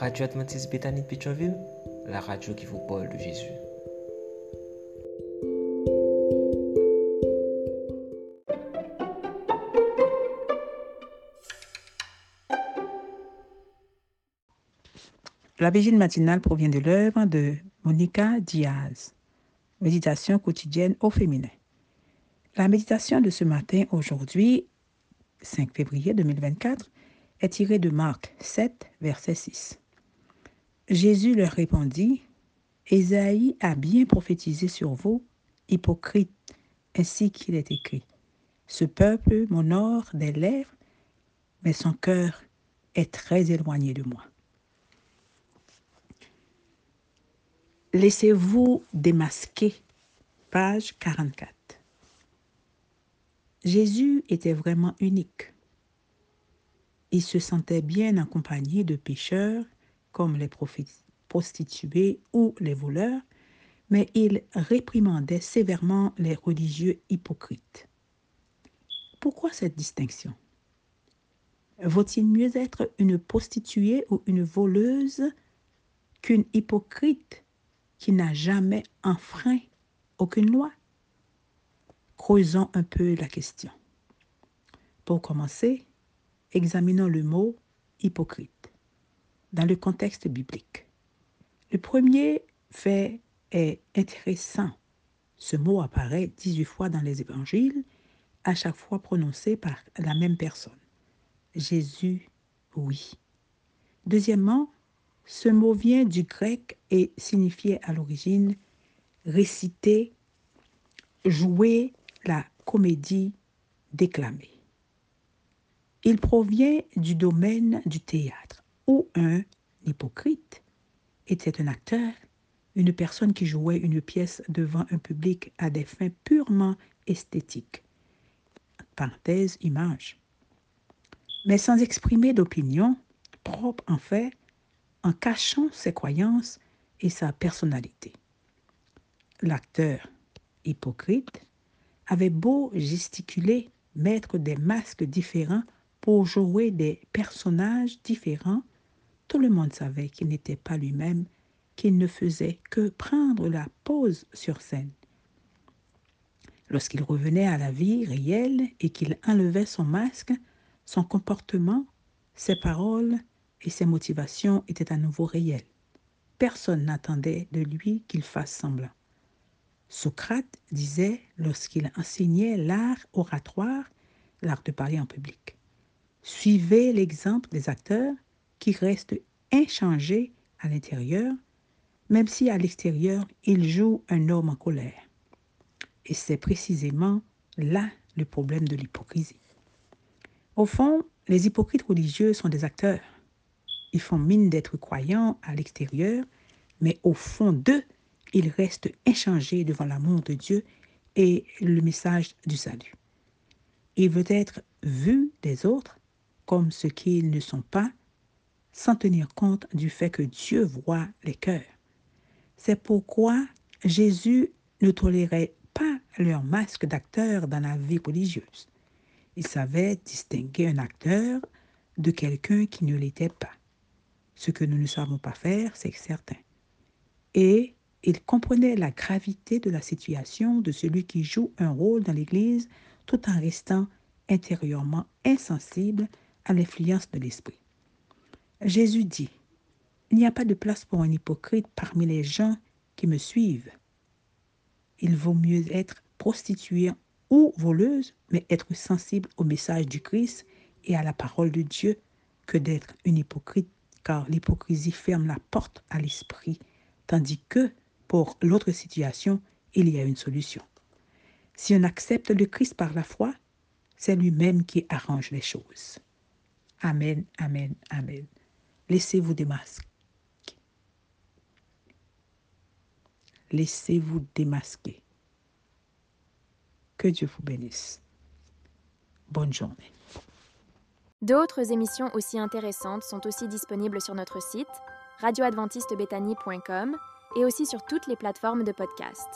Radio Adventiste Bethany de la radio qui vous parle de Jésus. La vigile matinale provient de l'œuvre de Monica Diaz. Méditation quotidienne au féminin. La méditation de ce matin, aujourd'hui, 5 février 2024, est tirée de Marc 7, verset 6. Jésus leur répondit, Ésaïe a bien prophétisé sur vous, hypocrites, ainsi qu'il est écrit. Ce peuple m'honore des lèvres, mais son cœur est très éloigné de moi. Laissez-vous démasquer. Page 44. Jésus était vraiment unique. Il se sentait bien accompagné de pécheurs comme les prostituées ou les voleurs, mais il réprimandait sévèrement les religieux hypocrites. Pourquoi cette distinction? Vaut-il mieux être une prostituée ou une voleuse qu'une hypocrite qui n'a jamais enfreint aucune loi? Creusons un peu la question. Pour commencer, examinons le mot hypocrite dans le contexte biblique. Le premier fait est intéressant. Ce mot apparaît 18 fois dans les évangiles, à chaque fois prononcé par la même personne. Jésus, oui. Deuxièmement, ce mot vient du grec et signifiait à l'origine réciter, jouer la comédie déclamée. Il provient du domaine du théâtre, où un hypocrite était un acteur, une personne qui jouait une pièce devant un public à des fins purement esthétiques. Parenthèse, image. Mais sans exprimer d'opinion propre en fait en cachant ses croyances et sa personnalité. L'acteur hypocrite avait beau gesticuler, mettre des masques différents pour jouer des personnages différents, tout le monde savait qu'il n'était pas lui-même, qu'il ne faisait que prendre la pose sur scène. Lorsqu'il revenait à la vie réelle et qu'il enlevait son masque, son comportement, ses paroles et ses motivations étaient à nouveau réels. Personne n'attendait de lui qu'il fasse semblant. Socrate disait lorsqu'il enseignait l'art oratoire, l'art de parler en public, Suivez l'exemple des acteurs qui restent inchangés à l'intérieur, même si à l'extérieur ils jouent un homme en colère. Et c'est précisément là le problème de l'hypocrisie. Au fond, les hypocrites religieux sont des acteurs. Ils font mine d'être croyants à l'extérieur, mais au fond d'eux, ils restent inchangés devant l'amour de Dieu et le message du salut. Ils veulent être vus des autres comme ce qu'ils ne sont pas, sans tenir compte du fait que Dieu voit les cœurs. C'est pourquoi Jésus ne tolérait pas leur masque d'acteur dans la vie religieuse. Il savait distinguer un acteur de quelqu'un qui ne l'était pas. Ce que nous ne savons pas faire, c'est certain. Et il comprenait la gravité de la situation de celui qui joue un rôle dans l'Église tout en restant intérieurement insensible à l'influence de l'Esprit. Jésus dit, Il n'y a pas de place pour un hypocrite parmi les gens qui me suivent. Il vaut mieux être prostituée ou voleuse, mais être sensible au message du Christ et à la parole de Dieu que d'être une hypocrite, car l'hypocrisie ferme la porte à l'esprit, tandis que pour l'autre situation, il y a une solution. Si on accepte le Christ par la foi, c'est lui-même qui arrange les choses. Amen, amen, amen. Laissez-vous démasquer. Laissez-vous démasquer. Que Dieu vous bénisse. Bonne journée. D'autres émissions aussi intéressantes sont aussi disponibles sur notre site radioadventistebethany.com et aussi sur toutes les plateformes de podcast.